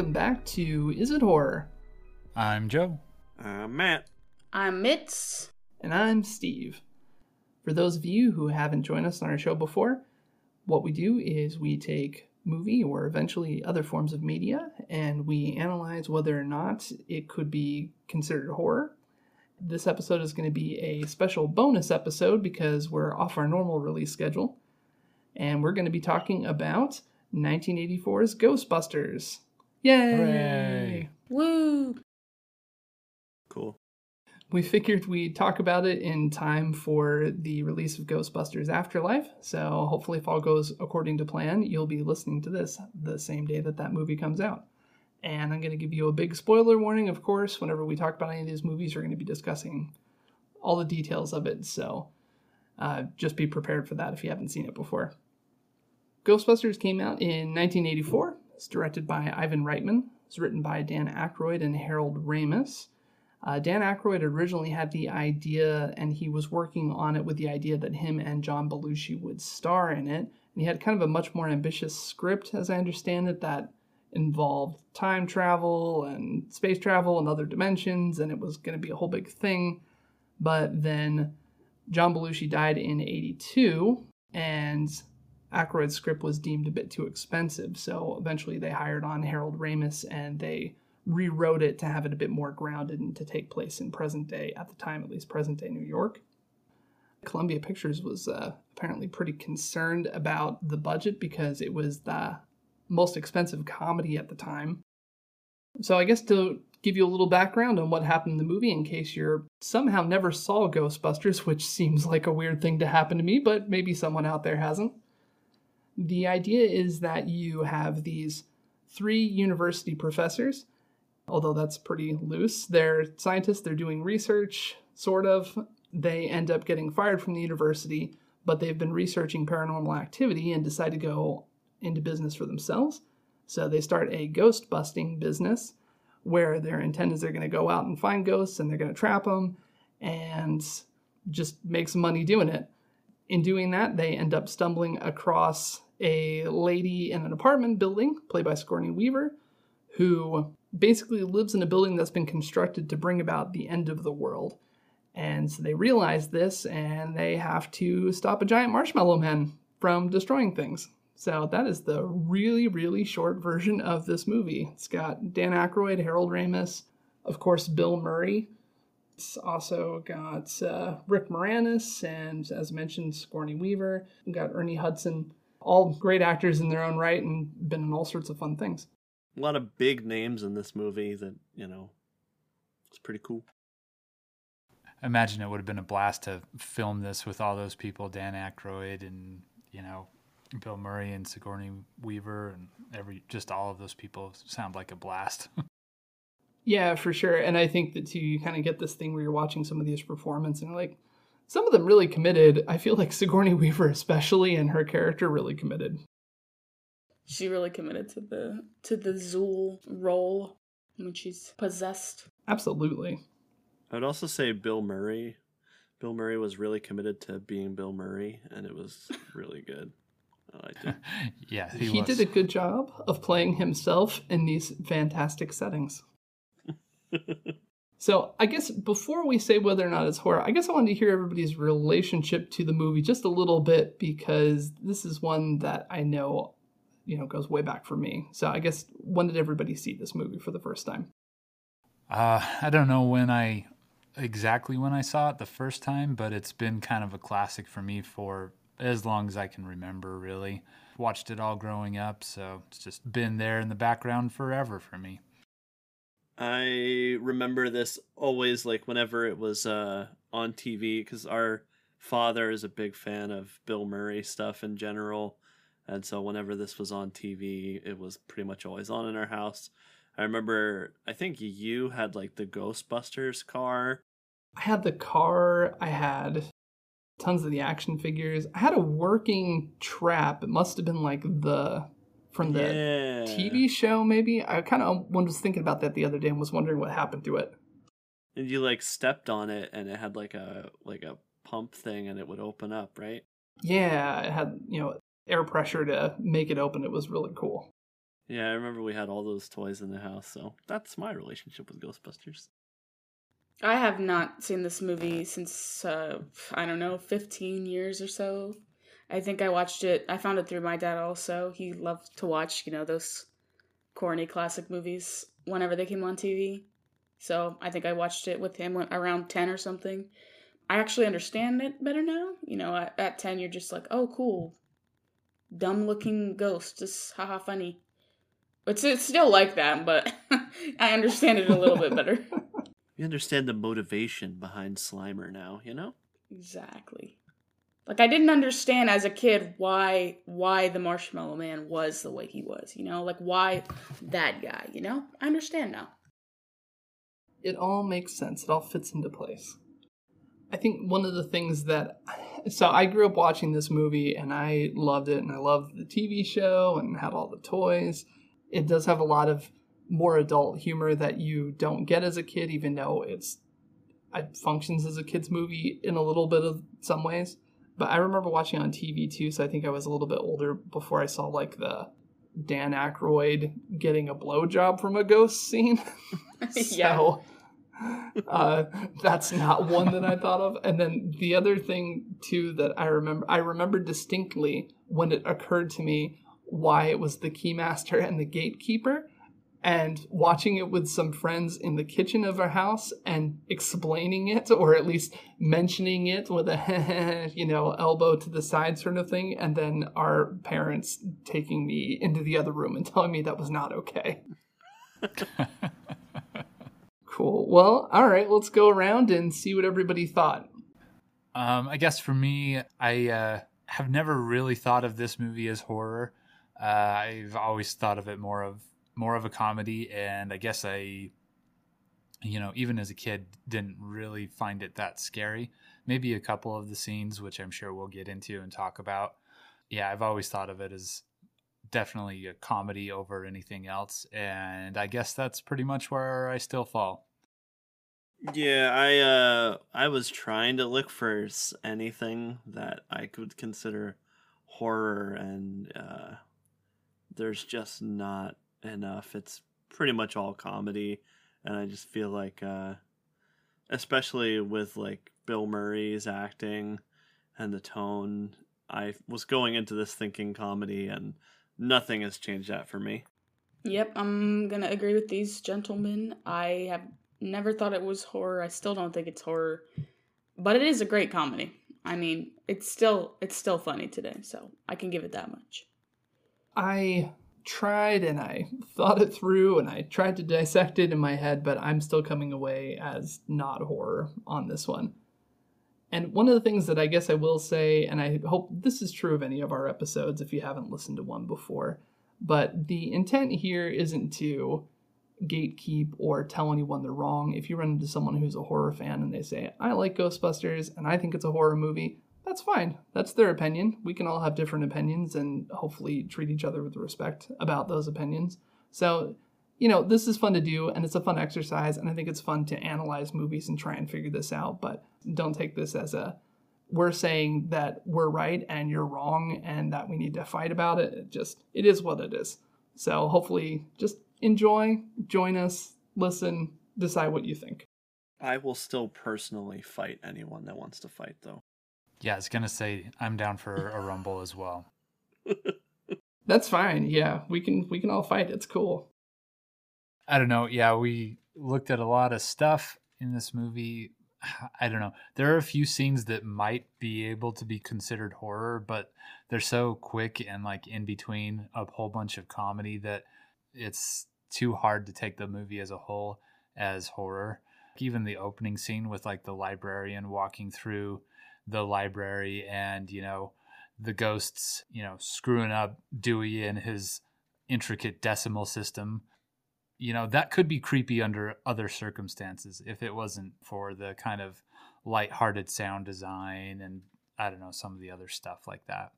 welcome back to Is It Horror? I'm Joe. Uh, Matt. I'm Mitz. And I'm Steve. For those of you who haven't joined us on our show before, what we do is we take movie or eventually other forms of media and we analyze whether or not it could be considered horror. This episode is going to be a special bonus episode because we're off our normal release schedule. And we're going to be talking about 1984's Ghostbusters. Yay! Hooray. Woo! Cool. We figured we'd talk about it in time for the release of Ghostbusters Afterlife. So hopefully, if all goes according to plan, you'll be listening to this the same day that that movie comes out. And I'm going to give you a big spoiler warning, of course. Whenever we talk about any of these movies, we're going to be discussing all the details of it. So uh, just be prepared for that if you haven't seen it before. Ghostbusters came out in 1984. It's directed by Ivan Reitman. It's written by Dan Aykroyd and Harold Ramis. Uh, Dan Aykroyd originally had the idea, and he was working on it with the idea that him and John Belushi would star in it. And he had kind of a much more ambitious script, as I understand it, that involved time travel and space travel and other dimensions, and it was going to be a whole big thing. But then John Belushi died in 82, and Aykroyd's script was deemed a bit too expensive. So eventually they hired on Harold Ramis and they rewrote it to have it a bit more grounded and to take place in present day, at the time at least, present day New York. Columbia Pictures was uh, apparently pretty concerned about the budget because it was the most expensive comedy at the time. So, I guess to give you a little background on what happened in the movie, in case you're somehow never saw Ghostbusters, which seems like a weird thing to happen to me, but maybe someone out there hasn't. The idea is that you have these three university professors although that's pretty loose. They're scientists, they're doing research, sort of. They end up getting fired from the university, but they've been researching paranormal activity and decide to go into business for themselves. So they start a ghost busting business where their intent is they're going to go out and find ghosts and they're going to trap them and just make some money doing it. In doing that, they end up stumbling across a lady in an apartment building, played by Sigourney Weaver, who basically lives in a building that's been constructed to bring about the end of the world. And so they realize this and they have to stop a giant marshmallow man from destroying things. So that is the really, really short version of this movie. It's got Dan Aykroyd, Harold Ramis, of course, Bill Murray. It's also got uh, Rick Moranis and, as mentioned, Sigourney Weaver. We've got Ernie Hudson. All great actors in their own right and been in all sorts of fun things a lot of big names in this movie that you know it's pretty cool I imagine it would have been a blast to film this with all those people dan Aykroyd and you know bill murray and sigourney weaver and every just all of those people sound like a blast yeah for sure and i think that too you kind of get this thing where you're watching some of these performances and like some of them really committed i feel like sigourney weaver especially and her character really committed she really committed to the to the Zuul role when she's possessed. Absolutely. I would also say Bill Murray. Bill Murray was really committed to being Bill Murray, and it was really good. I liked it. yeah, he, he did a good job of playing himself in these fantastic settings. So, I guess before we say whether or not it's horror, I guess I wanted to hear everybody's relationship to the movie just a little bit because this is one that I know you know goes way back for me. So I guess when did everybody see this movie for the first time? Uh, I don't know when I exactly when I saw it the first time, but it's been kind of a classic for me for as long as I can remember. Really, watched it all growing up, so it's just been there in the background forever for me. I remember this always like whenever it was uh, on TV because our father is a big fan of Bill Murray stuff in general. And so whenever this was on TV, it was pretty much always on in our house. I remember, I think you had like the Ghostbusters car. I had the car. I had tons of the action figures. I had a working trap. It must have been like the from the yeah. TV show, maybe. I kind of was thinking about that the other day and was wondering what happened to it. And you like stepped on it, and it had like a like a pump thing, and it would open up, right? Yeah, it had you know air pressure to make it open. It was really cool. Yeah, I remember we had all those toys in the house, so that's my relationship with Ghostbusters. I have not seen this movie since uh, I don't know, fifteen years or so. I think I watched it. I found it through my dad. Also, he loved to watch, you know, those corny classic movies whenever they came on TV. So I think I watched it with him around ten or something. I actually understand it better now. You know, at, at ten, you're just like, oh, cool, dumb looking ghost, just haha funny. It's it's still like that, but I understand it a little bit better. You understand the motivation behind Slimer now, you know? Exactly. Like I didn't understand as a kid why why the Marshmallow Man was the way he was, you know? Like why that guy, you know? I understand now. It all makes sense. It all fits into place. I think one of the things that so I grew up watching this movie and I loved it and I loved the TV show and had all the toys. It does have a lot of more adult humor that you don't get as a kid, even though it's it functions as a kids movie in a little bit of some ways. But I remember watching on TV too, so I think I was a little bit older before I saw like the Dan Aykroyd getting a blowjob from a ghost scene. yeah. so uh, that's not one that I thought of. And then the other thing too that I remember, I remember distinctly when it occurred to me why it was the keymaster and the gatekeeper and watching it with some friends in the kitchen of our house and explaining it or at least mentioning it with a you know elbow to the side sort of thing and then our parents taking me into the other room and telling me that was not okay. Cool. Well all right let's go around and see what everybody thought. Um, i guess for me i uh, have never really thought of this movie as horror. Uh, i've always thought of it more of more of a comedy and i guess i you know even as a kid didn't really find it that scary. Maybe a couple of the scenes which i'm sure we'll get into and talk about. Yeah i've always thought of it as definitely a comedy over anything else and i guess that's pretty much where i still fall. Yeah i uh i was trying to look for anything that i could consider horror and uh there's just not enough. It's pretty much all comedy, and I just feel like, uh, especially with like Bill Murray's acting and the tone, I was going into this thinking comedy, and nothing has changed that for me. Yep, I'm gonna agree with these gentlemen. I have never thought it was horror. I still don't think it's horror, but it is a great comedy. I mean, it's still it's still funny today, so I can give it that much. I tried and I thought it through and I tried to dissect it in my head, but I'm still coming away as not horror on this one. And one of the things that I guess I will say, and I hope this is true of any of our episodes if you haven't listened to one before, but the intent here isn't to gatekeep or tell anyone they're wrong. If you run into someone who's a horror fan and they say, I like Ghostbusters and I think it's a horror movie, that's fine. That's their opinion. We can all have different opinions and hopefully treat each other with respect about those opinions. So, you know, this is fun to do and it's a fun exercise. And I think it's fun to analyze movies and try and figure this out. But don't take this as a we're saying that we're right and you're wrong and that we need to fight about it. It just, it is what it is. So hopefully just enjoy, join us, listen, decide what you think. I will still personally fight anyone that wants to fight, though. Yeah, I was gonna say I'm down for a rumble as well. That's fine. Yeah, we can we can all fight. It's cool. I don't know. Yeah, we looked at a lot of stuff in this movie. I don't know. There are a few scenes that might be able to be considered horror, but they're so quick and like in between a whole bunch of comedy that it's too hard to take the movie as a whole as horror. Even the opening scene with like the librarian walking through the library and you know the ghosts you know screwing up dewey and his intricate decimal system. You know that could be creepy under other circumstances if it wasn't for the kind of light-hearted sound design and i don't know some of the other stuff like that.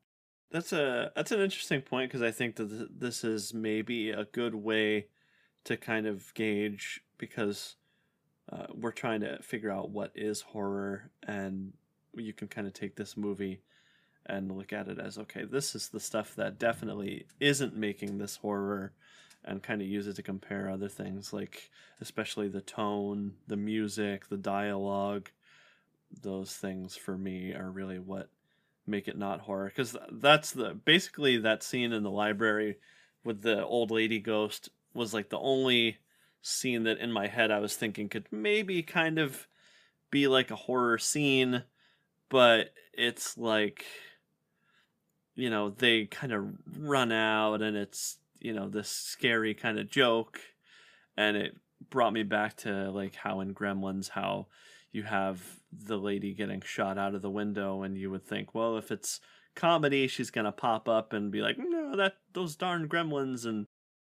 That's a that's an interesting point because i think that this is maybe a good way to kind of gauge because uh, we're trying to figure out what is horror and you can kind of take this movie and look at it as okay, this is the stuff that definitely isn't making this horror and kind of use it to compare other things like especially the tone, the music, the dialogue. Those things for me are really what make it not horror cuz that's the basically that scene in the library with the old lady ghost was like the only scene that in my head I was thinking could maybe kind of be like a horror scene, but it's like you know, they kind of run out and it's, you know, this scary kind of joke. And it brought me back to like how in Gremlins, how you have the lady getting shot out of the window and you would think, well, if it's comedy, she's going to pop up and be like, no, that, those darn gremlins. And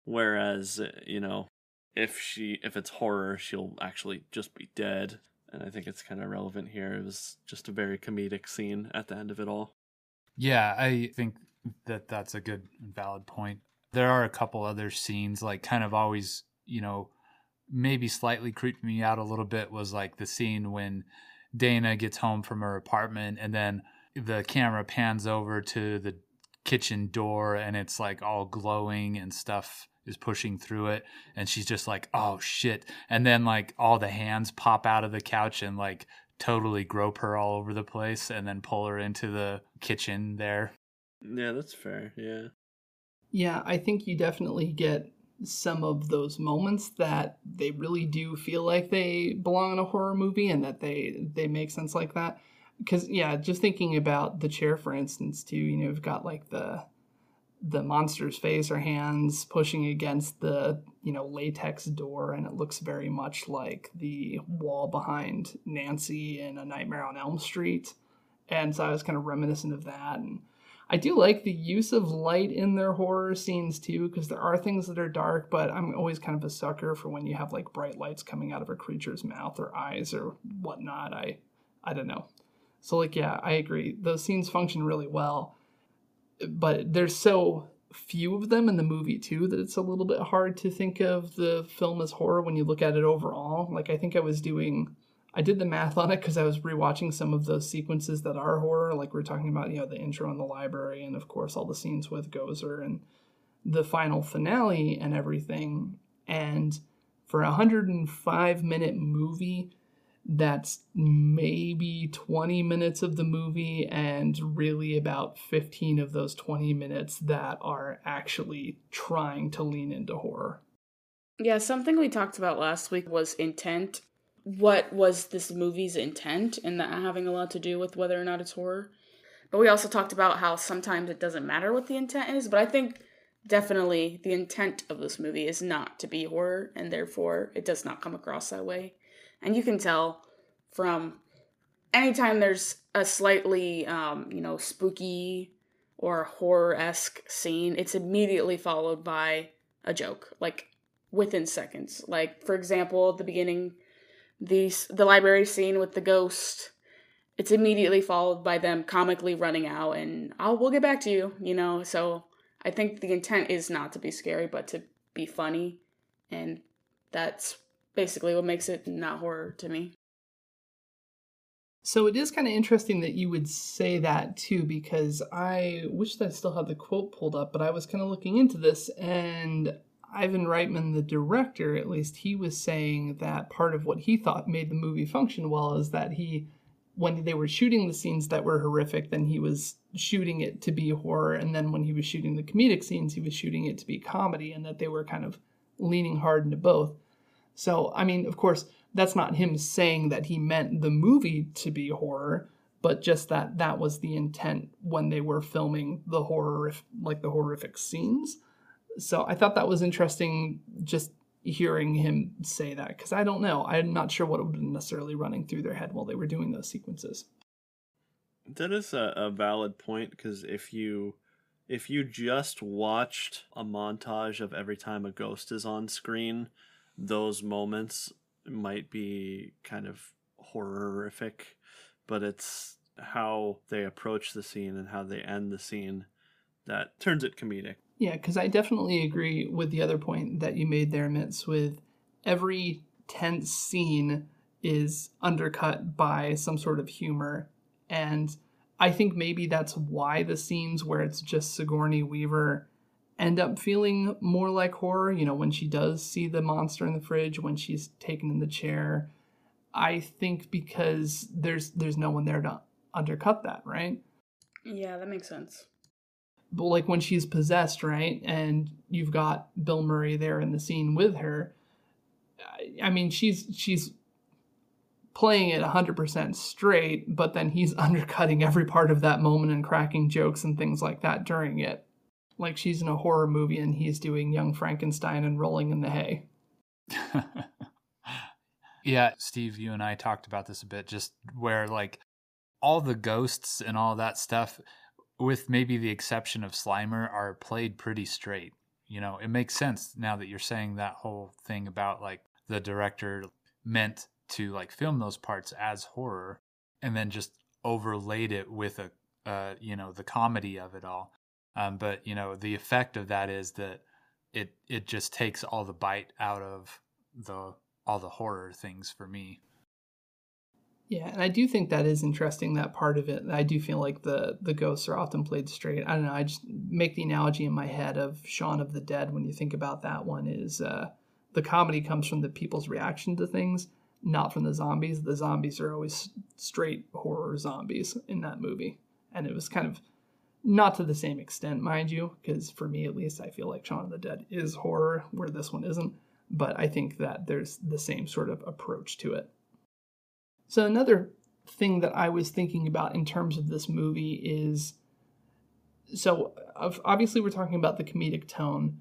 whereas, eh, you know, if she, if it's horror, she'll actually just be dead. And I think it's kind of relevant here. It was just a very comedic scene at the end of it all. Yeah, I think that that's a good and valid point. There are a couple other scenes, like kind of always, you know, maybe slightly creeped me out a little bit was like the scene when Dana gets home from her apartment and then the camera pans over to the kitchen door and it's like all glowing and stuff is pushing through it and she's just like oh shit and then like all the hands pop out of the couch and like totally grope her all over the place and then pull her into the kitchen there. Yeah, that's fair. Yeah. Yeah, I think you definitely get some of those moments that they really do feel like they belong in a horror movie and that they they make sense like that because yeah just thinking about the chair for instance too you know you've got like the the monster's face or hands pushing against the you know latex door and it looks very much like the wall behind nancy in a nightmare on elm street. And so i was kind of reminiscent of that. And i do like the use of light in their horror scenes too because there are things that are dark but i'm always kind of a sucker for when you have like bright lights coming out of a creature's mouth or eyes or whatnot. I i don't know. So like yeah i agree. Those scenes function really well but there's so few of them in the movie too that it's a little bit hard to think of the film as horror when you look at it overall. Like I think I was doing I did the math on it because I was rewatching some of those sequences that are horror, like we are talking about, you know, the intro in the library and of course all the scenes with Gozer and the final finale and everything. And for a 105 minute movie, that's maybe 20 minutes of the movie and really about 15 of those 20 minutes that are actually trying to lean into horror. Yeah, something we talked about last week was intent. What was this movie's intent and that having a lot to do with whether or not it's horror? But we also talked about how sometimes it doesn't matter what the intent is, but I think definitely the intent of this movie is not to be horror and therefore it does not come across that way and you can tell from anytime there's a slightly um, you know spooky or horror-esque scene it's immediately followed by a joke like within seconds. Like for example at the beginning the the library scene with the ghost it's immediately followed by them comically running out and oh we'll get back to you you know? So i think the intent is not to be scary but to be funny. And that's basically what makes it not horror to me. So it is kind of interesting that you would say that too, because I wish that I still had the quote pulled up, but I was kind of looking into this, and Ivan Reitman, the director, at least, he was saying that part of what he thought made the movie function well is that he, when they were shooting the scenes that were horrific, then he was shooting it to be horror, and then when he was shooting the comedic scenes, he was shooting it to be comedy, and that they were kind of leaning hard into both. So, I mean, of course, that's not him saying that he meant the movie to be horror, but just that that was the intent when they were filming the horror, like the horrific scenes. So I thought that was interesting just hearing him say that because I don't know. I'm not sure what would be necessarily running through their head while they were doing those sequences. That is a, a valid point because if you if you just watched a montage of every time a ghost is on screen, those moments might be kind of horrific, but it's how they approach the scene and how they end the scene that turns it comedic. Yeah, because I definitely agree with the other point that you made there, Mitz, with every tense scene is undercut by some sort of humor. And I think maybe that's why the scenes where it's just Sigourney Weaver end up feeling more like horror. You know, when she does see the monster in the fridge, when she's taken in the chair. I think because there's there's no one there to undercut that, right? Yeah, that makes sense. But like when she's possessed, right, and you've got Bill Murray there in the scene with her. I mean, she's she's playing it 100% straight, but then he's undercutting every part of that moment and cracking jokes and things like that during it. Like she's in a horror movie and he's doing Young Frankenstein and rolling in the hay. yeah, Steve, you and I talked about this a bit, just where like all the ghosts and all that stuff, with maybe the exception of Slimer, are played pretty straight. You know, it makes sense now that you're saying that whole thing about like the director meant to like film those parts as horror and then just overlaid it with a uh, you know the comedy of it all um, but you know the effect of that is that it it just takes all the bite out of the all the horror things for me yeah and i do think that is interesting that part of it i do feel like the the ghosts are often played straight i don't know i just make the analogy in my head of shaun of the dead when you think about that one is uh, the comedy comes from the people's reaction to things not from the zombies. The zombies are always straight horror zombies in that movie. And it was kind of not to the same extent, mind you, because for me at least, I feel like Shaun of the Dead is horror, where this one isn't. But I think that there's the same sort of approach to it. So, another thing that I was thinking about in terms of this movie is so obviously we're talking about the comedic tone,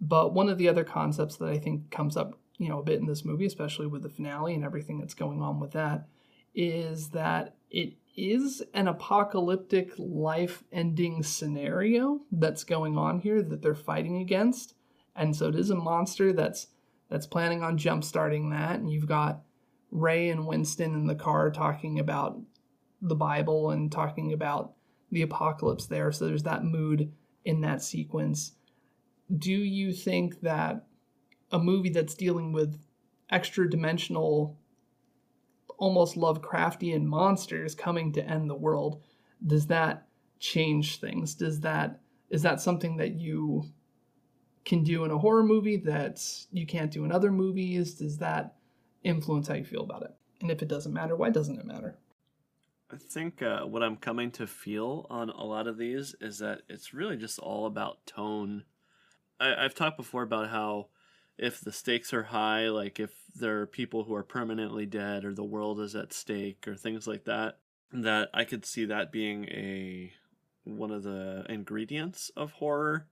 but one of the other concepts that I think comes up you know a bit in this movie, especially with the finale and everything that's going on with that, is that it is an apocalyptic life-ending scenario that's going on here that they're fighting against, and so it is a monster that's that's planning on jump-starting that, and you've got Ray and Winston in the car talking about the Bible and talking about the apocalypse there. So there's that mood in that sequence. Do you think that a movie that's dealing with extra dimensional, almost Lovecraftian monsters coming to end the world, does that change things? Does that is that something that you can do in a horror movie that you can't do in other movies? Does that influence how you feel about it? And if it doesn't matter, why doesn't it matter? I think uh, what I'm coming to feel on a lot of these is that it's really just all about tone. I, have talked before about how if the stakes are high, like if there are people who are permanently dead or the world is at stake or things like that, that I could see that being a one of the ingredients of horror,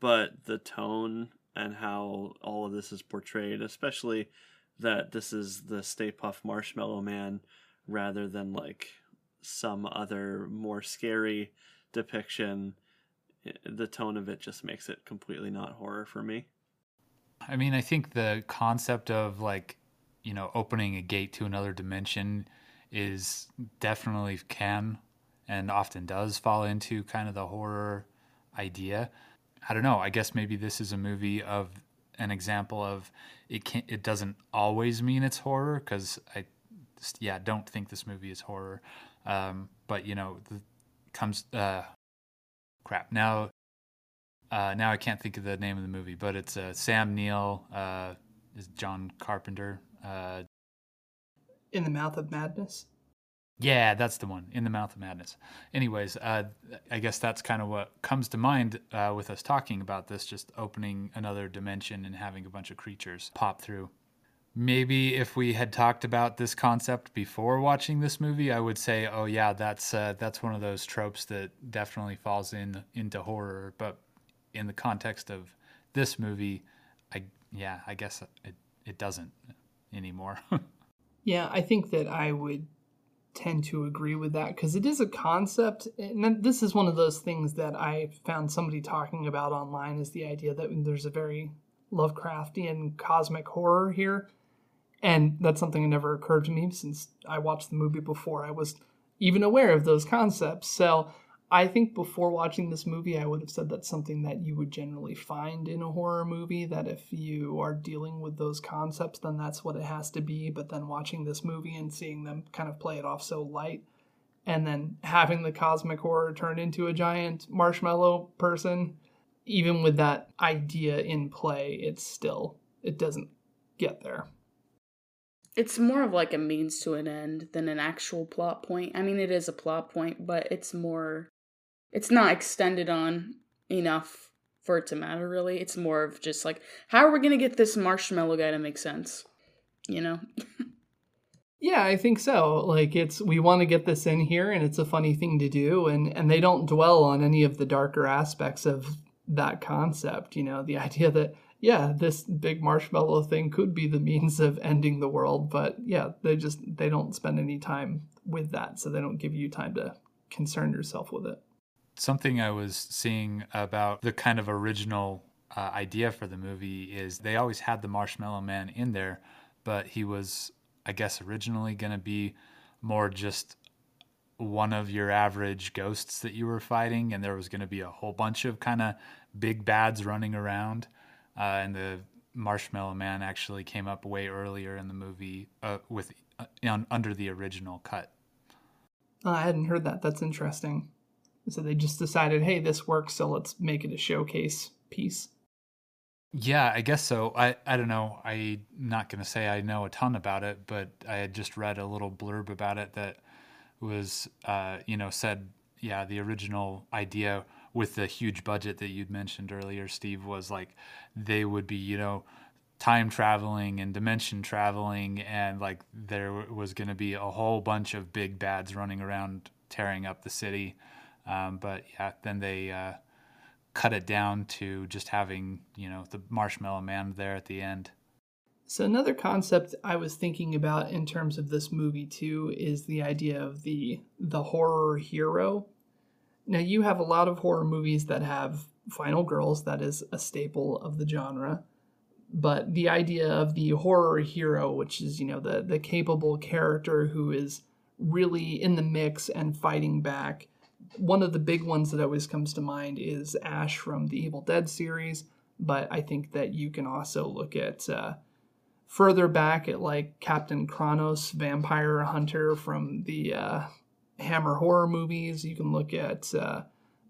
but the tone and how all of this is portrayed, especially that this is the Stay Puft Marshmallow Man rather than like some other more scary depiction, eh, the tone of it just makes it completely not horror for me. I mean, I think the concept of like, you know, opening a gate to another dimension is definitely can and often does fall into kind of the horror idea. I don't know. I guess maybe this is a movie of an example of it can't. it doesn't always mean it's horror because I yeah don't think this movie is horror. Um, but you know, the, comes uh, crap now uh, now I can't think of the name of the movie, but it's uh, Sam Neill, uh, is John Carpenter. Uh, in the Mouth of Madness. Yeah, that's the one. In the Mouth of Madness. Anyways, uh, I guess that's kind of what comes to mind uh, with us talking about this, just opening another dimension and having a bunch of creatures pop through. Maybe if we had talked about this concept before watching this movie, I would say, "Oh yeah, that's uh, that's one of those tropes that definitely falls in into horror." But in the context of this movie, I yeah, I guess it it doesn't anymore. yeah, I think that I would tend to agree with that because it is a concept and this is one of those things that i found somebody talking about online is the idea that there's a very lovecraftian cosmic horror here and that's something that never occurred to me since i watched the movie before i was even aware of those concepts so I think before watching this movie, I would have said that's something that you would generally find in a horror movie. That if you are dealing with those concepts, then that's what it has to be. But then watching this movie and seeing them kind of play it off so light, and then having the cosmic horror turn into a giant marshmallow person even with that idea in play it's still it doesn't get there It's more of like a means to an end than an actual plot point. I mean, it is a plot point, but it's more. It's not extended on enough for it to matter, really. It's more of just like, how are we going to get this marshmallow guy to make sense? You know? Yeah, I think so. Like it's we want to get this in here and it's a funny thing to do and and they don't dwell on any of the darker aspects of that concept, you know, the idea that yeah, this big marshmallow thing could be the means of ending the world, but yeah, they just they don't spend any time with that, so they don't give you time to concern yourself with it. Something I was seeing about the kind of original uh, idea for the movie is they always had the Marshmallow Man in there, but he was, I guess, originally going to be more just one of your average ghosts that you were fighting, and there was going to be a whole bunch of kind of big bads running around. Uh, and the Marshmallow Man actually came up way earlier in the movie uh, with uh, under the original cut. Oh, I hadn't heard that. That's interesting. So they just decided, hey, this works, so let's make it a showcase piece. Yeah, I guess so. I, I don't know. I'm not going to say I know a ton about it, but I had just read a little blurb about it that was, uh, you know, said, yeah, the original idea with the huge budget that you'd mentioned earlier, Steve, was like they would be, you know, time traveling and dimension traveling, and like there was going to be a whole bunch of big bads running around tearing up the city. Um, but yeah, then they uh, cut it down to just having, you know, the marshmallow man there at the end. So another concept I was thinking about in terms of this movie too is the idea of the the horror hero. Now you have a lot of horror movies that have final girls that is a staple of the genre. But the idea of the horror hero, which is, you know, the the capable character who is really in the mix and fighting back. One of the big ones that always comes to mind is Ash from the Evil Dead series, but I think that you can also look at uh, further back at like Captain Kronos, vampire hunter from the uh, Hammer horror movies. You can look at uh,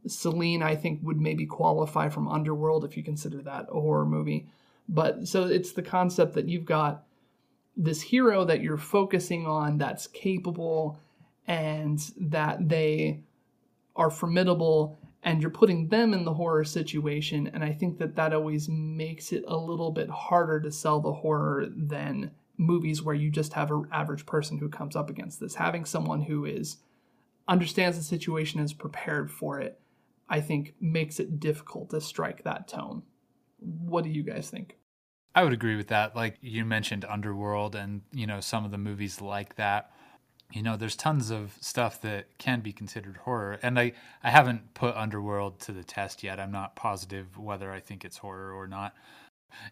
Selene. I think would maybe qualify from Underworld if you consider that a horror movie. But so it's the concept that you've got this hero that you're focusing on that's capable and that they are formidable and you're putting them in the horror situation and i think that that always makes it a little bit harder to sell the horror than movies where you just have an average person who comes up against this having someone who is understands the situation is prepared for it i think makes it difficult to strike that tone what do you guys think I would agree with that. Like you mentioned Underworld and, you know, some of the movies like that. You know, there's tons of stuff that can be considered horror. And I, I haven't put Underworld to the test yet. I'm not positive whether I think it's horror or not.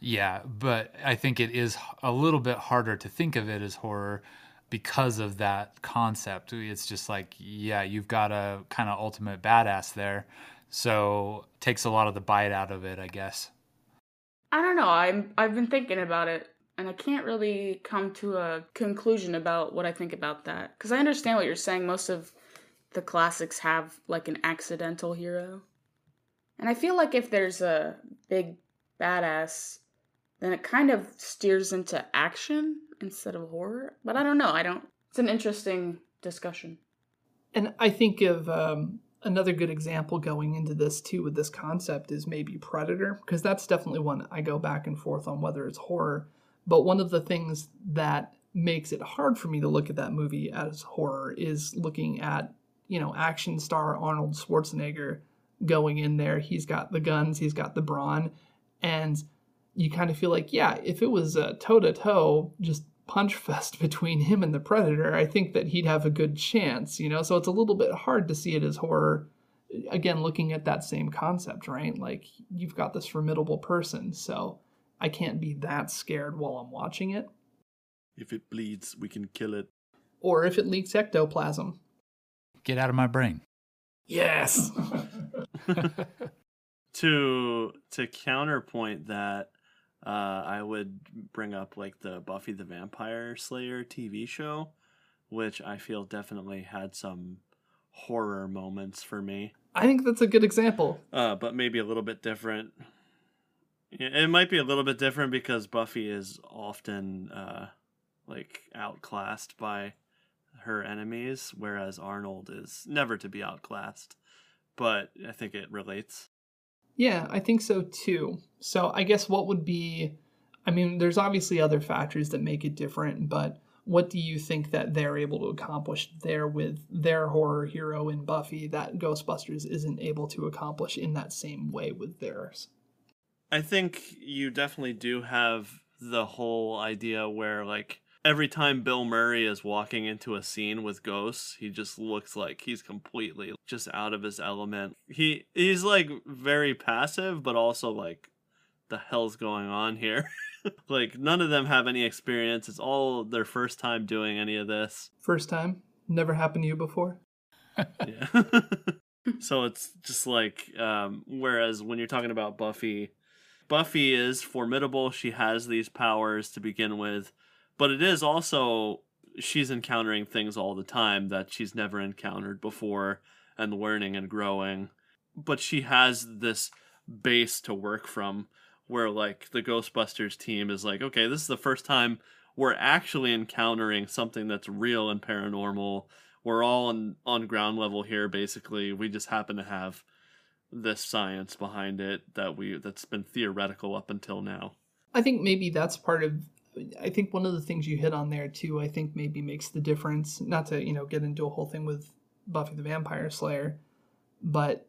Yeah, but I think it is a little bit harder to think of it as horror because of that concept. It's just like, yeah, you've got a kind of ultimate badass there. So takes a lot of the bite out of it, I guess. I don't know. I'm I've been thinking about it and I can't really come to a conclusion about what I think about that cuz I understand what you're saying. Most of the classics have like an accidental hero. And I feel like if there's a big badass then it kind of steers into action instead of horror. But I don't know. I don't it's an interesting discussion. And I think of um, another good example going into this too with this concept is maybe Predator, because that's definitely one I go back and forth on whether it's horror. But one of the things that makes it hard for me to look at that movie as horror is looking at, you know, action star Arnold Schwarzenegger going in there. He's got the guns, he's got the brawn, and you kind of feel like, yeah, if it was a toe to toe, just punch fest between him and the predator, I think that he'd have a good chance, you know? So it's a little bit hard to see it as horror. Again, looking at that same concept, right? Like you've got this formidable person, so I can't be that scared while I'm watching it. If it bleeds, we can kill it. Or if it leaks ectoplasm. Get out of my brain. Yes. to to counterpoint that, uh, I would bring up like the Buffy the Vampire Slayer TV show, which I feel definitely had some horror moments for me. I think that's a good example. Uh, but maybe a little bit different. It might be a little bit different because Buffy is often uh, like outclassed by her enemies, whereas Arnold is never to be outclassed. But I think it relates. Yeah, I think so too. So I guess what would be I mean, there's obviously other factors that make it different, but what do you think that they're able to accomplish there with their horror hero in Buffy that Ghostbusters isn't able to accomplish in that same way with theirs? I think you definitely do have the whole idea where like every time Bill Murray is walking into a scene with ghosts, he just looks like he's completely just out of his element. He he's like very passive but also like the hell's going on here? like none of them have any experience. It's all their first time doing any of this. First time? Never happened to you before? Yeah. so it's just like um whereas when you're talking about Buffy, Buffy is formidable. She has these powers to begin with, but it is also she's encountering things all the time that she's never encountered before and learning and growing. But she has this base to work from where like the Ghostbusters team is like, okay, this is the first time we're actually encountering something that's real and paranormal. We're all on on ground level here basically. We just happen to have this science behind it that we that's been theoretical up until now. I think maybe that's part of I think one of the things you hit on there too, I think maybe makes the difference, not to, you know, get into a whole thing with Buffy the Vampire Slayer, but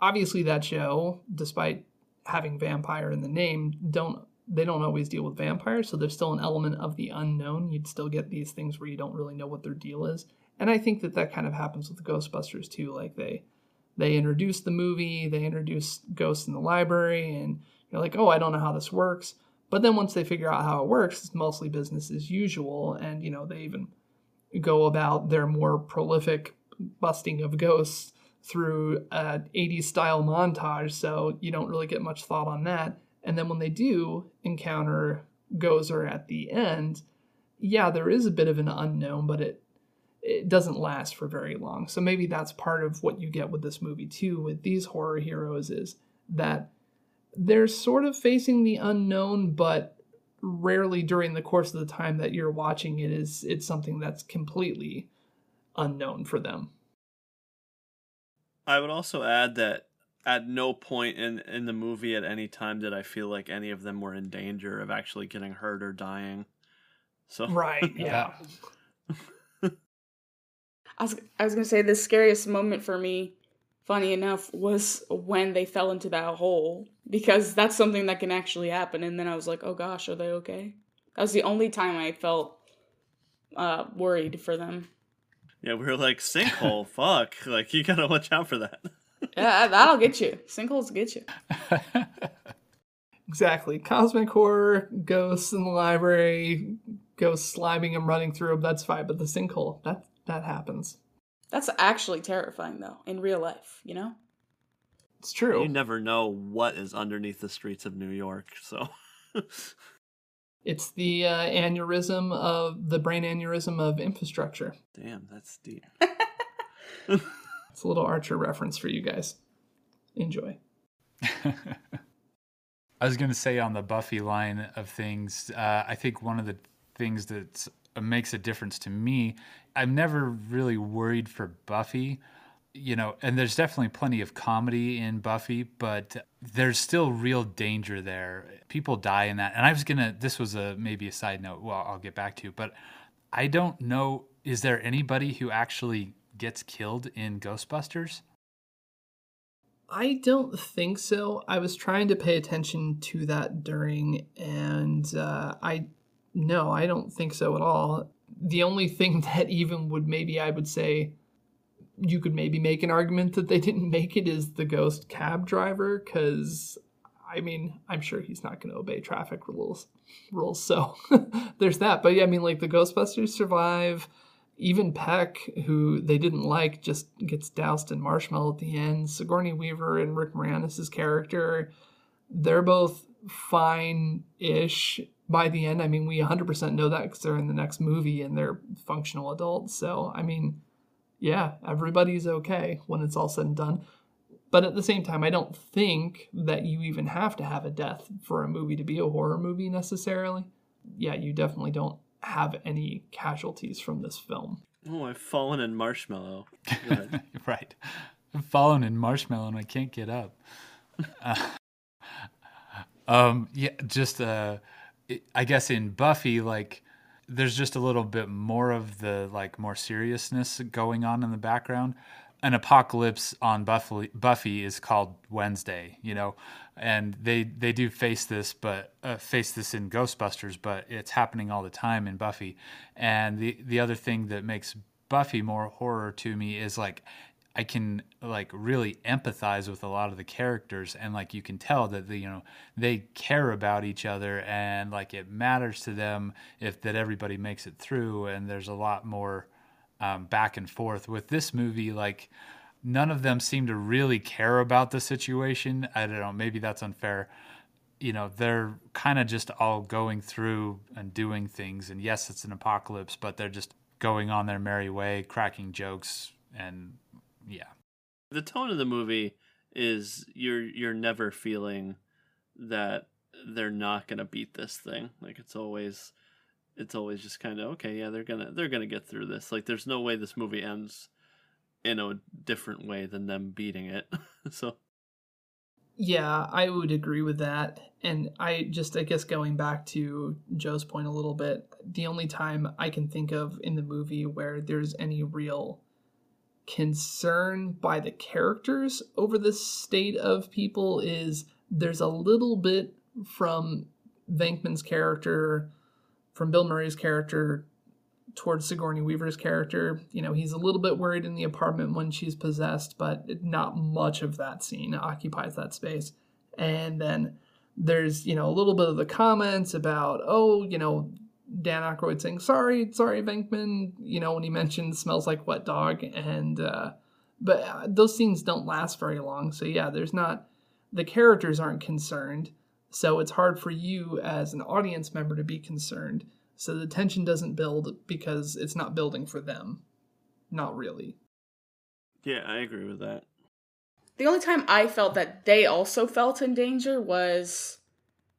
obviously that show, despite having vampire in the name, don't they don't always deal with vampires, so there's still an element of the unknown. You'd still get these things where you don't really know what their deal is. And I think that that kind of happens with the Ghostbusters too. Like they they introduce the movie, they introduce ghosts in the library, and you're like, oh, I don't know how this works. But then once they figure out how it works, it's mostly business as usual. And, you know, they even go about their more prolific busting of ghosts through an 80s style montage. So you don't really get much thought on that. And then when they do encounter Gozer at the end, yeah, there is a bit of an unknown, but it it doesn't last for very long. So maybe that's part of what you get with this movie too with these horror heroes is that they're sort of facing the unknown, but rarely during the course of the time that you're watching it is it's something that's completely unknown for them. I would also add that at no point in in the movie at any time did I feel like any of them were in danger of actually getting hurt or dying. So Right, yeah. I was I was gonna say the scariest moment for me, funny enough, was when they fell into that hole because that's something that can actually happen. And then I was like, oh gosh, are they okay? That was the only time I felt uh, worried for them. Yeah, we were like sinkhole, fuck. Like you gotta watch out for that. Yeah, that'll get you. Sinkholes get you. Exactly. Cosmic horror, ghosts in the library, ghosts sliming and running through them, that's fine. But the sinkhole, that that happens. That's actually terrifying though, in real life, you know? It's true. You never know what is underneath the streets of New York, so It's the uh, aneurysm of the brain aneurysm of infrastructure. damn, that's deep. It's a little Archer reference for you guys. Enjoy. I was going to say on the Buffy line of things, uh, I think one of the things that makes a difference to me, I'm never really worried for Buffy, you know, and there's definitely plenty of comedy in Buffy, but there's still real danger there. People die in that. And I was going to, this was a maybe a side note, well, I'll get back to, you, but I don't know, is there anybody who actually gets killed in Ghostbusters? I don't think so. I was trying to pay attention to that during, and uh, I no, I don't think so at all. The only thing that even would maybe I would say you could maybe make an argument that they didn't make it is the ghost cab driver, because I mean I'm sure he's not going to obey traffic rules. Rules, so there's that. But yeah, I mean like the Ghostbusters survive even Peck, who they didn't like, just gets doused in marshmallow at the end. Sigourney Weaver and Rick Moranis' character, they're both fine-ish by the end. I mean, we 100% know that because they're in the next movie and they're functional adults. So, I mean, yeah, everybody's okay when it's all said and done. But at the same time, I don't think that you even have to have a death for a movie to be a horror movie necessarily. Yeah, you definitely don't have any casualties from this film. Oh, I've fallen in marshmallow. right. I've fallen in marshmallow and I can't get up. Uh, um, yeah, just uh, I guess in Buffy, like there's just a little bit more of the like more seriousness going on in the background. An apocalypse on Buffy, Buffy is called Wednesday, you know, and they they do face this, but uh, face this in Ghostbusters, but it's happening all the time in Buffy. And the the other thing that makes Buffy more horror to me is like I can like really empathize with a lot of the characters and like you can tell that the, you know they care about each other and like it matters to them if that everybody makes it through and there's a lot more um, back and forth. With this movie like none of them seem to really care about the situation. I don't know maybe that's unfair. You know they're kind of just all going through and doing things and yes it's an apocalypse but they're just going on their merry way cracking jokes and yeah. The tone of the movie is you're you're never feeling that they're not gonna beat this thing. Like it's always it's always just kind of okay, yeah, they're gonna they're gonna get through this. Like there's no way this movie ends in a different way than them beating it. so yeah, I would agree with that. And I just, I guess, going back to Joe's point a little bit, the only time I can think of in the movie where there's any real concern by the characters over the state of people is there's a little bit from Venkman's character, from Bill Murray's character towards Sigourney Weaver's character. You know, he's a little bit worried in the apartment when she's possessed, but not much of that scene occupies that space. And then there's, you know, a little bit of the comments about, oh, you know, Dan Aykroyd saying sorry, sorry, Venkman. You know when he mentioned smells like wet dog, and uh, but uh, those scenes don't last very long. So yeah, there's not the characters aren't concerned, so it's hard for you as an audience member to be concerned. So the tension doesn't build because it's not building for them. Not really. Yeah, I agree with that. The only time I felt that they also felt in danger was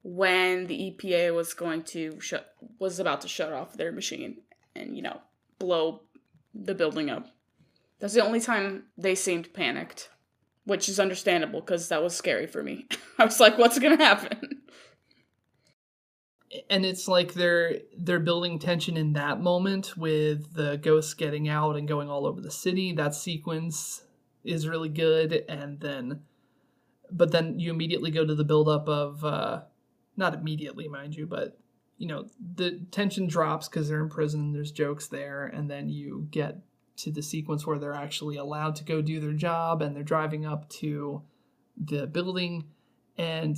when the EPA was going to shut was about to shut off their machine and you know blow the building up. That's the only time they seemed panicked, which is understandable because that was scary for me. I was like, "What's gonna happen?" And it's like they're they're building tension in that moment with the ghosts getting out and going all over the city. That sequence is really good, and then, but then you immediately go to the buildup of. Uh, not immediately, mind you, but you know the tension drops because they're in prison. There's jokes there, and then you get to the sequence where they're actually allowed to go do their job, and they're driving up to the building, and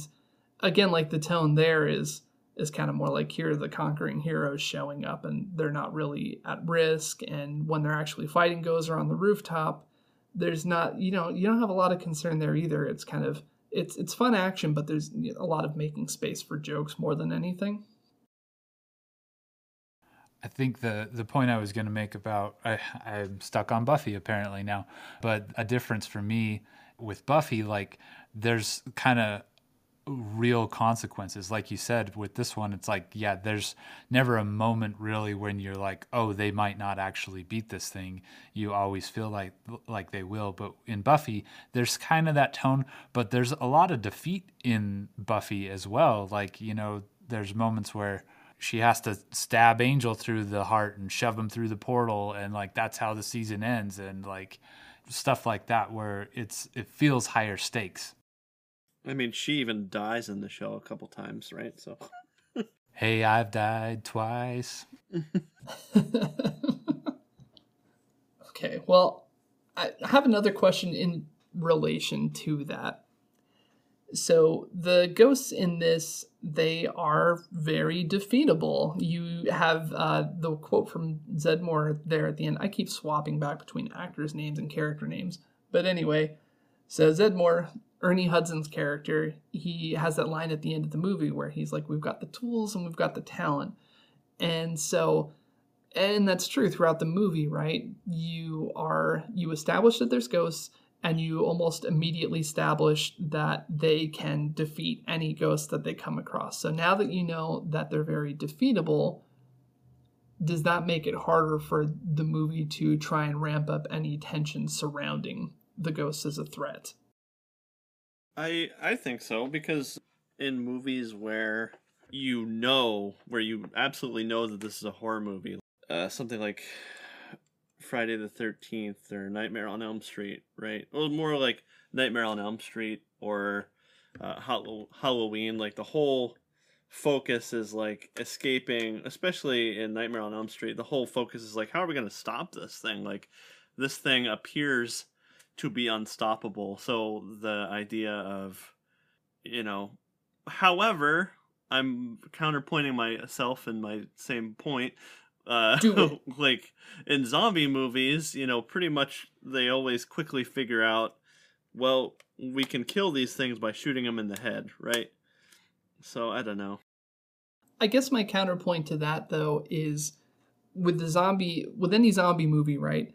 again, like the tone there is is kind of more like here are the conquering heroes showing up and they're not really at risk and when they're actually fighting goes are on the rooftop there's not you know you don't have a lot of concern there either it's kind of it's it's fun action, but there's a lot of making space for jokes more than anything. I think the the point I was going to make about I, I'm stuck on Buffy apparently now, but a difference for me with Buffy, like there's kind of real consequences. Like you said, with this one, it's like, yeah, there's never a moment really when you're like, oh, they might not actually beat this thing. You always feel like like they will. But in Buffy, there's kind of that tone, but there's a lot of defeat in Buffy as well. Like, you know, there's moments where she has to stab Angel through the heart and shove him through the portal and like that's how the season ends and like stuff like that where it's it feels higher stakes I mean, she even dies in the show a couple times, right? So. hey, I've died twice. okay, well, I have another question in relation to that. So the ghosts in this they are very defeatable. You have uh, the quote from Zeddemore there at the end. I keep swapping back between actors' names and character names, but anyway, so Zeddemore Ernie Hudson's character, he has that line at the end of the movie where he's like, We've got the tools and we've got the talent. And so And that's true throughout the movie, right? You are you establish that there's ghosts and you almost immediately establish that they can defeat any ghost that they come across. So now that you know that they're very defeatable, does that make it harder for the movie to try and ramp up any tension surrounding the ghosts as a threat? I I think so because in movies where you know where you absolutely know that this is a horror movie, uh, something like Friday the Thirteenth or Nightmare on Elm Street, right? Well, more like Nightmare on Elm Street or uh, Halloween. Like the whole focus is like escaping, especially in Nightmare on Elm Street. The whole focus is like, how are we going to stop this thing? Like this thing appears to be unstoppable. So the idea of, you know, however, I'm counterpointing myself in my same point. Uh, like in zombie movies, you know, pretty much they always quickly figure out, well, we can kill these things by shooting them in the head, right? So I don't know. I guess my counterpoint to that though is with the zombie with any zombie movie, right?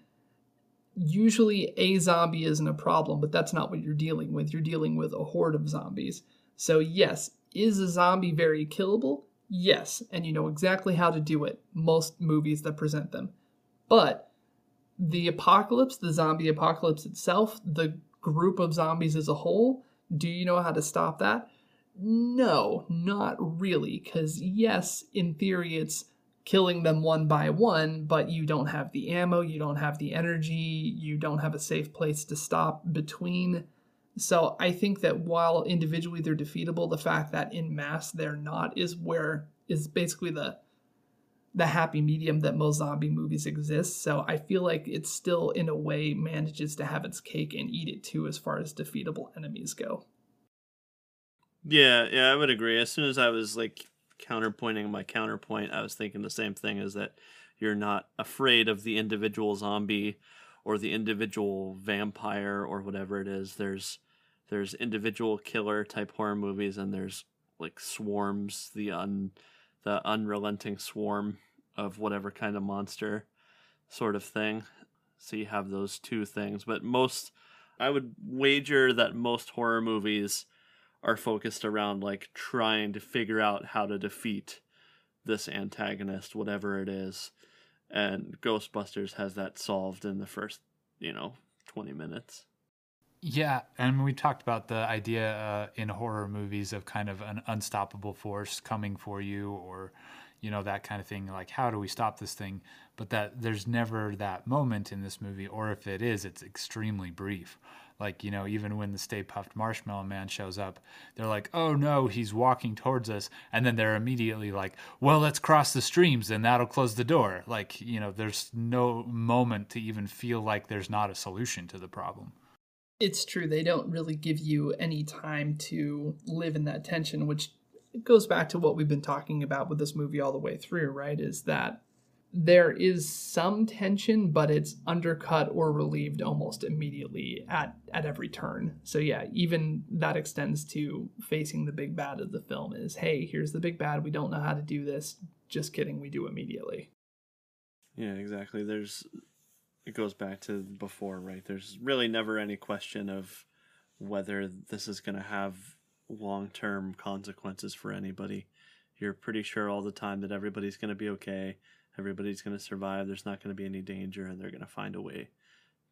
Usually a zombie isn't a problem, but that's not what you're dealing with. You're dealing with a horde of zombies. So yes, is a zombie very killable? Yes, and you know exactly how to do it. Most movies that present them. But the apocalypse, the zombie apocalypse itself, the group of zombies as a whole, do you know how to stop that? No, not really, because yes, in theory, it's killing them one by one, but you don't have the ammo, you don't have the energy, you don't have a safe place to stop between. So I think that while individually they're defeatable, the fact that in mass they're not is where is basically the the happy medium that most zombie movies exist. So I feel like it still in a way manages to have its cake and eat it too as far as defeatable enemies go. Yeah, yeah, I would agree. As soon as I was like counterpointing my counterpoint, I was thinking the same thing is that you're not afraid of the individual zombie or the individual vampire or whatever it is. There's there's individual killer type horror movies and there's like swarms, the un the unrelenting swarm of whatever kind of monster sort of thing. So you have those two things, but most I would wager that most horror movies are focused around like trying to figure out how to defeat this antagonist, whatever it is. And Ghostbusters has that solved in the first, you know, 20 minutes. Yeah, and we talked about the idea uh, in horror movies of kind of an unstoppable force coming for you or you know that kind of thing like how do we stop this thing but that there's never that moment in this movie or if it is it's extremely brief like, you know, even when the Stay Puft Marshmallow Man shows up, they're like, oh no, he's walking towards us. And then they're immediately like, well, let's cross the streams and that'll close the door. Like, you know, there's no moment to even feel like there's not a solution to the problem. It's true. They don't really give you any time to live in that tension, which goes back to what we've been talking about with this movie all the way through, right? Is that there is some tension, but it's undercut or relieved almost immediately at, at every turn. So yeah, even that extends to facing the big bad of the film is, hey, here's the big bad. We don't know how to do this. Just kidding, we do immediately. Yeah, exactly. There's it goes back to before, right? There's really never any question of whether this is going to have long-term consequences for anybody. You're pretty sure all the time that everybody's going to be okay everybody's going to survive. There's not going to be any danger, and they're going to find a way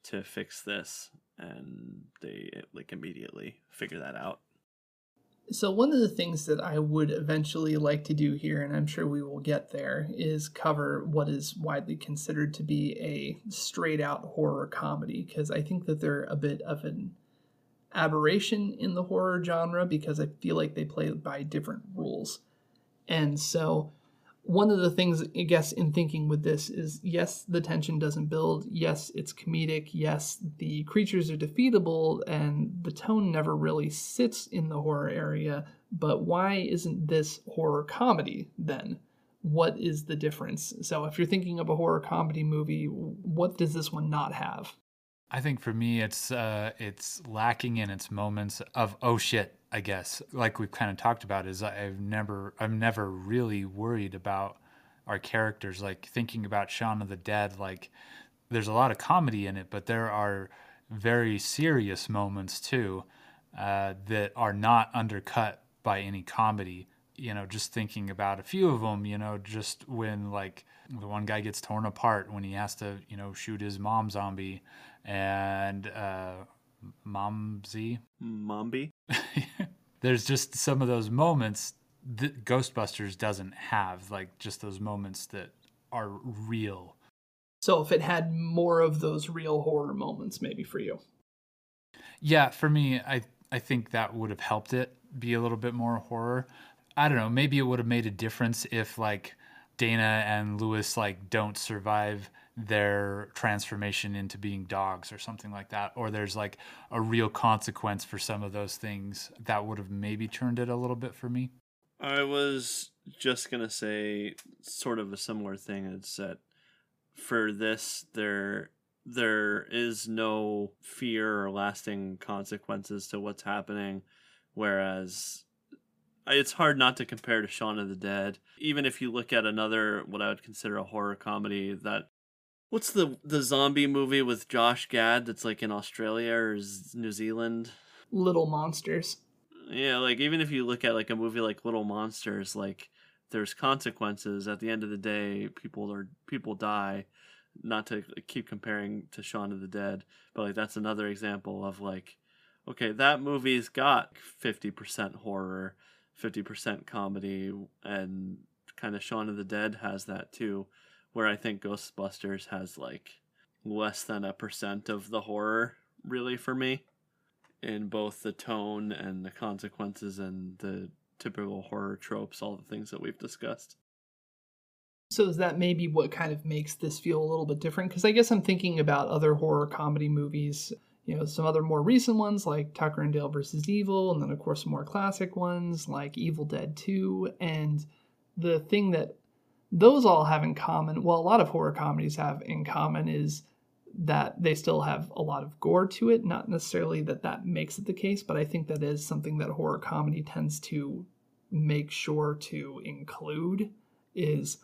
to fix this. And they like immediately figure that out. So, one of the things that I would eventually like to do here, and I'm sure we will get there, is cover what is widely considered to be a straight out horror comedy, because I think that they're a bit of an aberration in the horror genre because I feel like they play by different rules. And so, one of the things I guess in thinking with this is yes, the tension doesn't build. Yes, it's comedic. Yes, the creatures are defeatable, and the tone never really sits in the horror area. But why isn't this horror comedy then? What is the difference? So, if you're thinking of a horror comedy movie, what does this one not have? I think for me, it's uh, it's lacking in its moments of oh shit, I guess, like we've kind of talked about, is I've never, I'm never really worried about our characters. Like thinking about Shaun of the Dead, like there's a lot of comedy in it, but there are very serious moments too uh, that are not undercut by any comedy. You know, just thinking about a few of them, you know, just when like the one guy gets torn apart when he has to, you know, shoot his mom zombie and uh, Momsy. Mombi. There's just some of those moments that Ghostbusters doesn't have, like just those moments that are real. So if it had more of those real horror moments, maybe for you. Yeah, for me, I I think that would have helped it be a little bit more horror. I don't know, maybe it would have made a difference if like Dana and Lewis like don't survive their transformation into being dogs or something like that or there's like a real consequence for some of those things that would have maybe turned it a little bit for me I was just gonna say sort of a similar thing. It's that for this there there is no fear or lasting consequences to what's happening, whereas it's hard not to compare to Shaun of the Dead. Even if you look at another what I would consider a horror comedy that what's the the zombie movie with Josh Gad that's like in Australia or New Zealand? Little monsters. Yeah, like even if you look at like a movie like Little Monsters, like there's consequences. At the end of the day, people are people die. Not to keep comparing to Shaun of the Dead, but like that's another example of like, okay, that movie's got fifty percent horror, fifty percent comedy, and kind of Shaun of the Dead has that too. Where I think Ghostbusters has like less than a percent of the horror, really, for me in both the tone and the consequences and the typical horror tropes, all the things that we've discussed. So is that maybe what kind of makes this feel a little bit different? Because I guess I'm thinking about other horror comedy movies, you know, some other more recent ones like Tucker and Dale versus Evil, and then of course more classic ones like Evil Dead 2. And the thing that those all have in common, well, a lot of horror comedies have in common is that they still have a lot of gore to it. Not necessarily that that makes it the case, but I think that is something that horror comedy tends to make sure to include is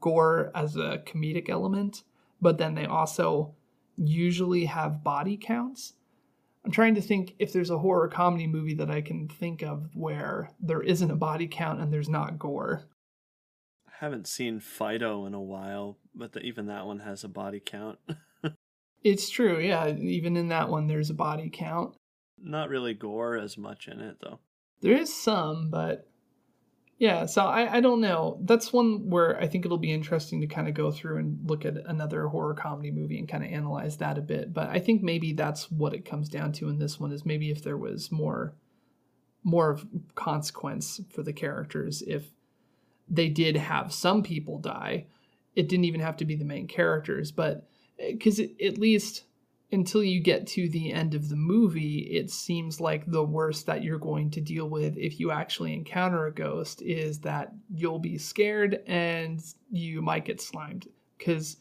gore as a comedic element, but then they also usually have body counts. I'm trying to think if there's a horror comedy movie that I can think of where there isn't a body count and there's not gore. I haven't seen Fido in a while, but the, even that one has a body count. It's true, yeah. Even in that one, there's a body count. Not really gore as much in it, though. There is some, but yeah, so I, I don't know. That's one where I think it'll be interesting to kind of go through and look at another horror comedy movie and kind of analyze that a bit. But I think maybe that's what it comes down to in this one is maybe if there was more more of consequence for the characters if they did have some people die. It didn't even have to be the main characters, but eh, because at least until you get to the end of the movie, it seems like the worst that you're going to deal with if you actually encounter a ghost is that you'll be scared and you might get slimed. Because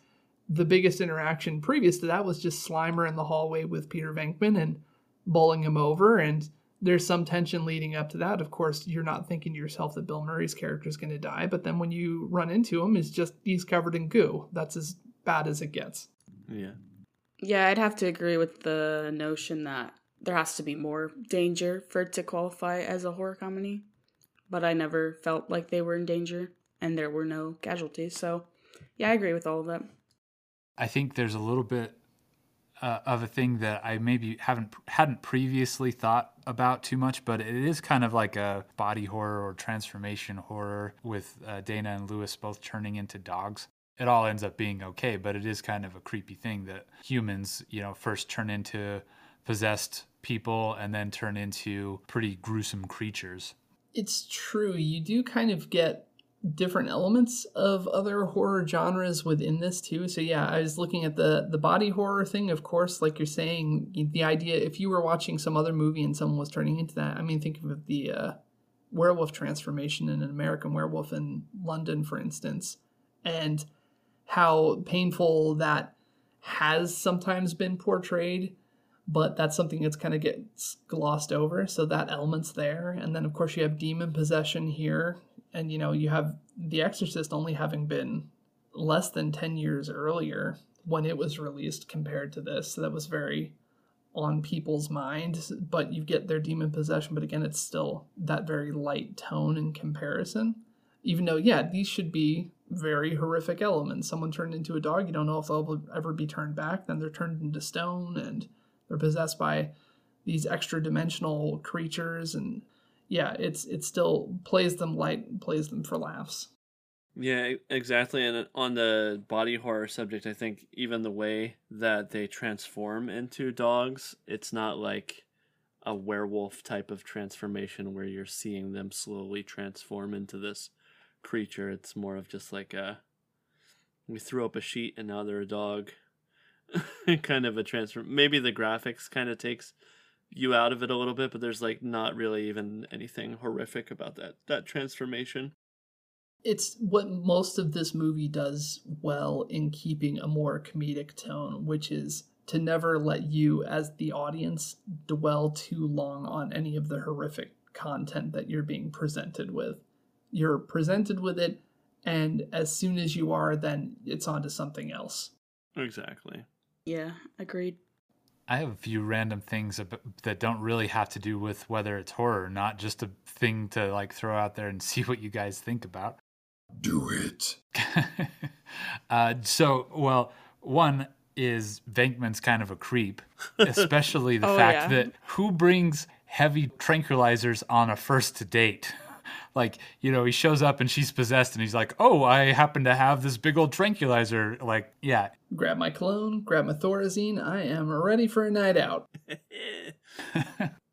the biggest interaction previous to that was just Slimer in the hallway with Peter Venkman and bowling him over. And there's some tension leading up to that. Of course, you're not thinking to yourself that Bill Murray's character is going to die, but then when you run into him, it's just he's covered in goo. That's as bad as it gets. Yeah. Yeah, I'd have to agree with the notion that there has to be more danger for it to qualify as a horror comedy. But I never felt like they were in danger and there were no casualties. So, yeah, I agree with all of that. I think there's a little bit uh, of a thing that I maybe haven't hadn't previously thought about too much, but it is kind of like a body horror or transformation horror with uh, Dana and Lewis both turning into dogs it all ends up being okay, but it is kind of a creepy thing that humans, you know, first turn into possessed people and then turn into pretty gruesome creatures. It's true. You do kind of get different elements of other horror genres within this too. So yeah, I was looking at the the body horror thing, of course, like you're saying, the idea if you were watching some other movie and someone was turning into that, I mean think of the uh, werewolf transformation in an American werewolf in London, for instance. And how painful that has sometimes been portrayed, but that's something that's kind of gets glossed over. So that element's there. And then, of course, you have demon possession here And you know, you have The Exorcist only having been less than 10 years earlier when it was released compared to this. So that was very on people's minds, but you get their demon possession, but again, it's still that very light tone in comparison. Even though, yeah, these should be very horrific elements. Someone turned into a dog, you don't know if they'll ever be turned back. Then they're turned into stone and they're possessed by these extra dimensional creatures. And yeah, it's it still plays them light, plays them for laughs. Yeah, exactly. And uh, on the body horror subject, I think even the way that they transform into dogs, it's not like a werewolf type of transformation where you're seeing them slowly transform into this creature. It's more of just like a we threw up a sheet and now they're a dog. kind of a transfer. Maybe the graphics kind of takes you out of it a little bit, but there's like not really even anything horrific about that that transformation it's what most of this movie does well in keeping a more comedic tone, which is to never let you, as the audience, dwell too long on any of the horrific content that you're being presented with. You're presented with it, and as soon as you are, then it's on to something else. Exactly. Yeah, agreed. I have a few random things that don't really have to do with whether it's horror or not, just a thing to like throw out there and see what you guys think about. Do it. uh, so, well, one is Venkman's kind of a creep, especially the oh, fact yeah. that who brings heavy tranquilizers on a first date? Like, you know, he shows up and she's possessed and he's like, oh, I happen to have this big old tranquilizer. Like, yeah. Grab my cologne, grab my Thorazine. I am ready for a night out.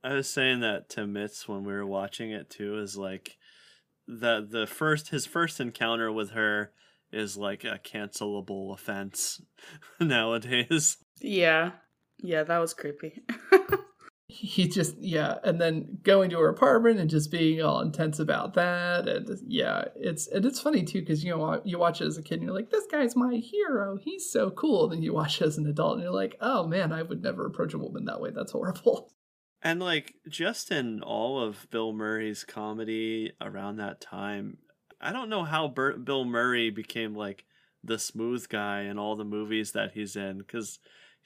I was saying that to Mitz when we were watching it too, is like, the the first his first encounter with her is like a cancelable offense nowadays. Yeah. Yeah, that was creepy. he just yeah, and then going to her apartment and just being all intense about that and yeah, it's and it's funny too cuz you know you watch it as a kid and you're like this guy's my hero. He's so cool. Then you watch it as an adult and you're like, "Oh man, I would never approach a woman that way. That's horrible." And like just in all of Bill Murray's comedy around that time, I don't know how Bur- Bill Murray became like the smooth guy in all the movies that he's in cuz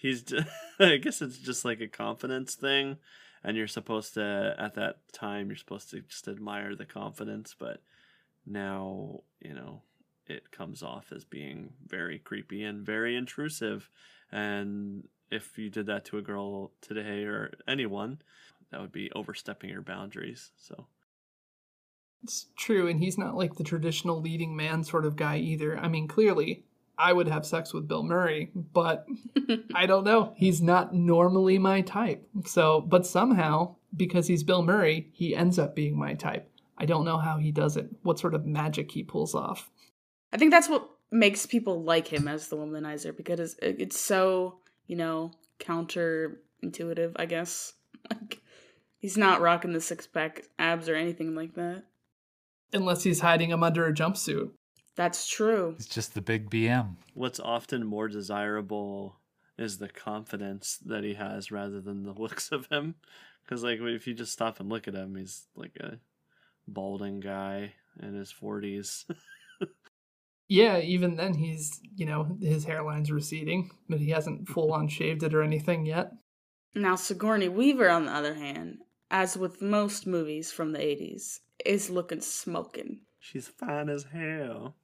he's I guess it's just like a confidence thing and you're supposed to at that time you're supposed to just admire the confidence, but now, you know, it comes off as being very creepy and very intrusive and if you did that to a girl today or anyone, that would be overstepping your boundaries. So it's true, and he's not like the traditional leading man sort of guy either. I mean, clearly, I would have sex with Bill Murray, but I don't know. He's not normally my type. So, but somehow, because he's Bill Murray, he ends up being my type. I don't know how he does it, what sort of magic he pulls off. I think that's what makes people like him as the womanizer because it's so you know, counterintuitive, I guess. Like he's not rocking the six pack abs or anything like that. Unless he's hiding them under a jumpsuit. That's true. It's just the big BM. What's often more desirable is the confidence that he has rather than the looks of him. Because, like, if you just stop and look at him, he's like a balding guy in his 40s. yeah, even then he's, you know, his hairline's receding, but he hasn't full on shaved it or anything yet. Now, Sigourney Weaver, on the other hand, as with most movies from the 80s, is looking smoking. She's fine as hell.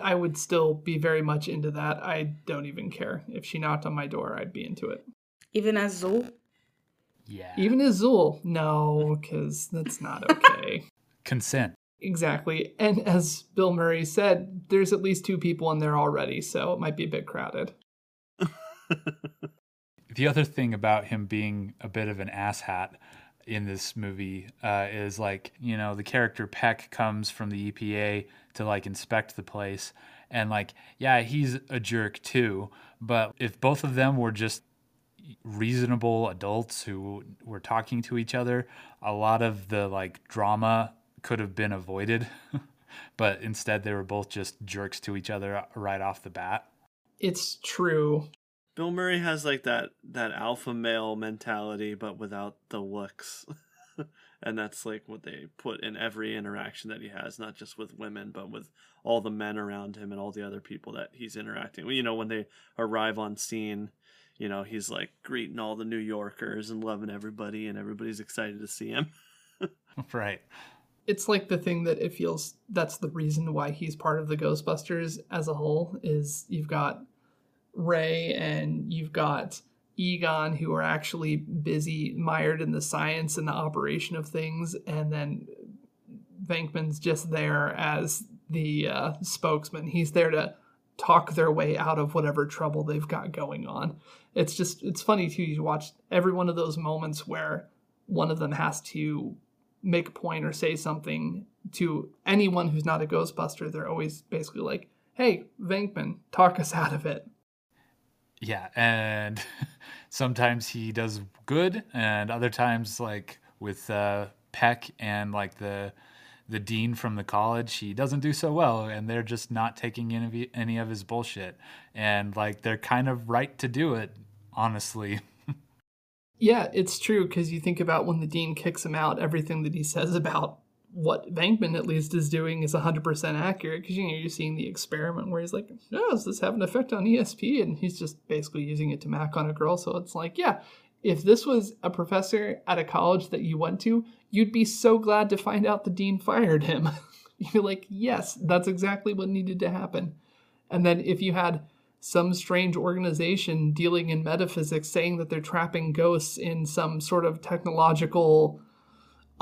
I would still be very much into that. I don't even care. If she knocked on my door, I'd be into it. Even as Zuul? Yeah. Even as Zuul? No, because that's not okay. Consent. Exactly. And as Bill Murray said, there's at least two people in there already, so it might be a bit crowded. the other thing about him being a bit of an asshat in this movie uh, is like, you know, the character Peck comes from the EPA to like inspect the place. And like, yeah, he's a jerk too. But if both of them were just reasonable adults who were talking to each other, a lot of the like drama could have been avoided, but instead they were both just jerks to each other right off the bat. It's true. Bill Murray has like that that alpha male mentality, but without the looks. and that's like what they put in every interaction that he has, not just with women, but with all the men around him and all the other people that he's interacting. with. You know, when they arrive on scene, you know, he's like greeting all the New Yorkers and loving everybody, and everybody's excited to see him. right. It's like the thing that it feels that's the reason why he's part of the Ghostbusters as a whole is you've got Ray and you've got Egon who are actually busy mired in the science and the operation of things, and then Venkman's just there as the uh, spokesman. He's there to talk their way out of whatever trouble they've got going on. It's just it's funny too. You watch every one of those moments where one of them has to make a point or say something to anyone who's not a Ghostbuster. They're always basically like, "Hey, Venkman, talk us out of it." Yeah, and sometimes he does good, and other times, like with uh, Peck and like the the dean from the college, he doesn't do so well, and they're just not taking any any of his bullshit, and like they're kind of right to do it, honestly. yeah, it's true because you think about when the dean kicks him out, everything that he says about what Venkman at least is doing is 100% accurate because you know you're seeing the experiment where he's like, "Oh, does this have an effect on ESP?" and he's just basically using it to mac on a girl. So it's like, yeah, if this was a professor at a college that you went to, you'd be so glad to find out the dean fired him. you're like, yes, that's exactly what needed to happen. And then if you had some strange organization dealing in metaphysics saying that they're trapping ghosts in some sort of technological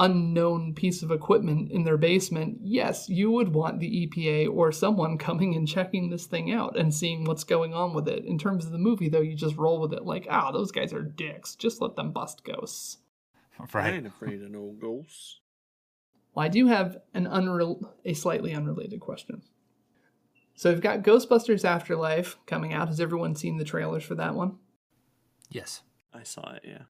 unknown piece of equipment in their basement, yes, you would want the EPA or someone coming and checking this thing out and seeing what's going on with it. In terms of the movie, though, you just roll with it like, ah, those guys are dicks. Just let them bust ghosts. Right. I ain't afraid of no ghosts. Well, I do have an unreal, a slightly unrelated question. So we've got Ghostbusters Afterlife coming out. Has everyone seen the trailers for that one? Yes. I saw it, yeah.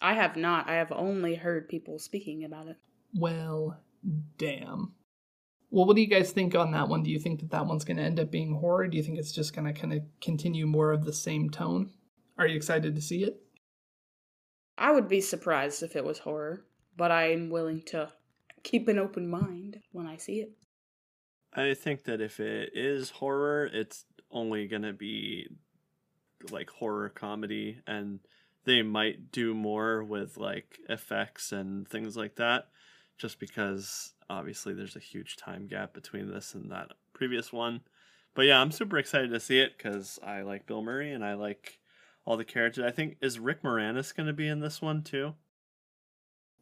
I have not. I have only heard people speaking about it. Well, damn. Well, what do you guys think on that one? Do you think that that one's going to end up being horror? Do you think it's just going to kind of continue more of the same tone? Are you excited to see it? I would be surprised if it was horror, but I'm willing to keep an open mind when I see it. I think that if it is horror, it's only going to be like horror comedy and they might do more with like effects and things like that just because obviously there's a huge time gap between this and that previous one but yeah i'm super excited to see it because i like bill murray and i like all the characters i think is rick moranis going to be in this one too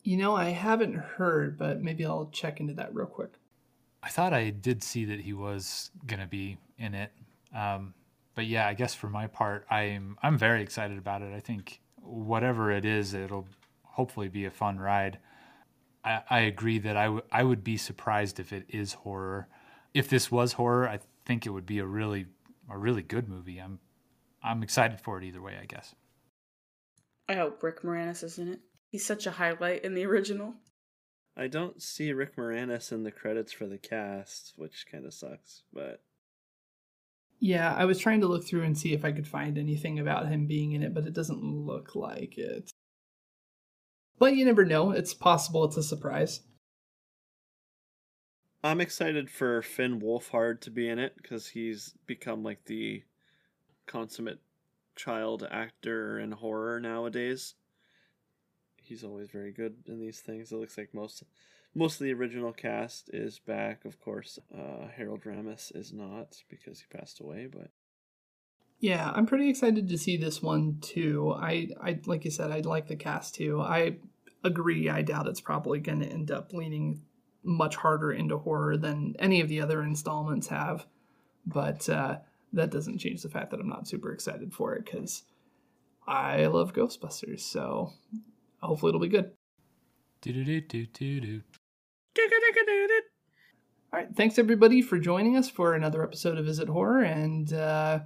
You know, I haven't heard, but maybe I'll check into that real quick. I thought I did see that he was gonna be in it. Um, but yeah, I guess for my part, I'm I'm very excited about it. I think whatever it is, it'll hopefully be a fun ride. I, I agree that I, w- I would be surprised if it is horror. If this was horror, I think it would be a really a really good movie. I'm I'm excited for it either way. I guess. I hope Rick Moranis is in it. He's such a highlight in the original. i don't see rick moranis in the credits for the cast which kind of sucks but Yeah, I was trying to look through and see if I could find anything about him being in it, but it doesn't look like it. But you never know. It's possible it's a surprise. I'm excited for Finn Wolfhard to be in it because he's become like the consummate child actor in horror nowadays. He's always very good in these things. It looks like most most of the original cast is back. Of course, uh, Harold Ramis is not because he passed away. But Yeah, I'm pretty excited to see this one too. I, I like you said, I'd like the cast too. I agree. I doubt it's probably going to end up leaning much harder into horror than any of the other installments have, but uh, that doesn't change the fact that I'm not super excited for it because I love Ghostbusters. So hopefully it'll be good. Do do do do do do. All right, thanks everybody for joining us for another episode of Is It Horror, and uh,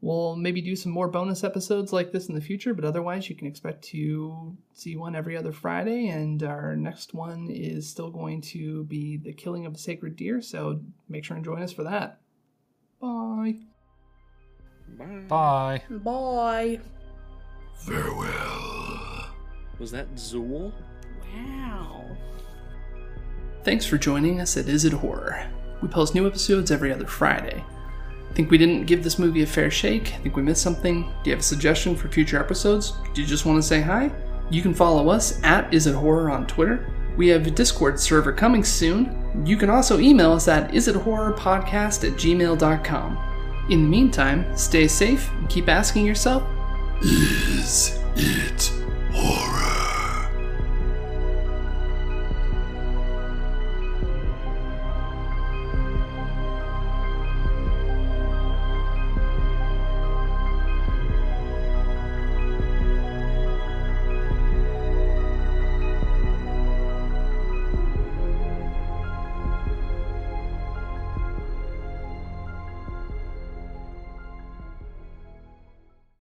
we'll maybe do some more bonus episodes like this in the future. But otherwise, you can expect to see one every other Friday, and our next one is still going to be the killing of a sacred deer. So make sure and join us for that. Bye. bye. Bye. Bye. Farewell. Was that Zuul? Wow. Thanks for joining us at Is It Horror. We post new episodes every other Friday. Think we didn't give this movie a fair shake? Think we missed something? Do you have a suggestion for future episodes? Do you just want to say hi? You can follow us at Is It Horror on Twitter. We have a Discord server coming soon. You can also email us at isithorrorpodcast at gmail.com. In the meantime, stay safe and keep asking yourself, Is it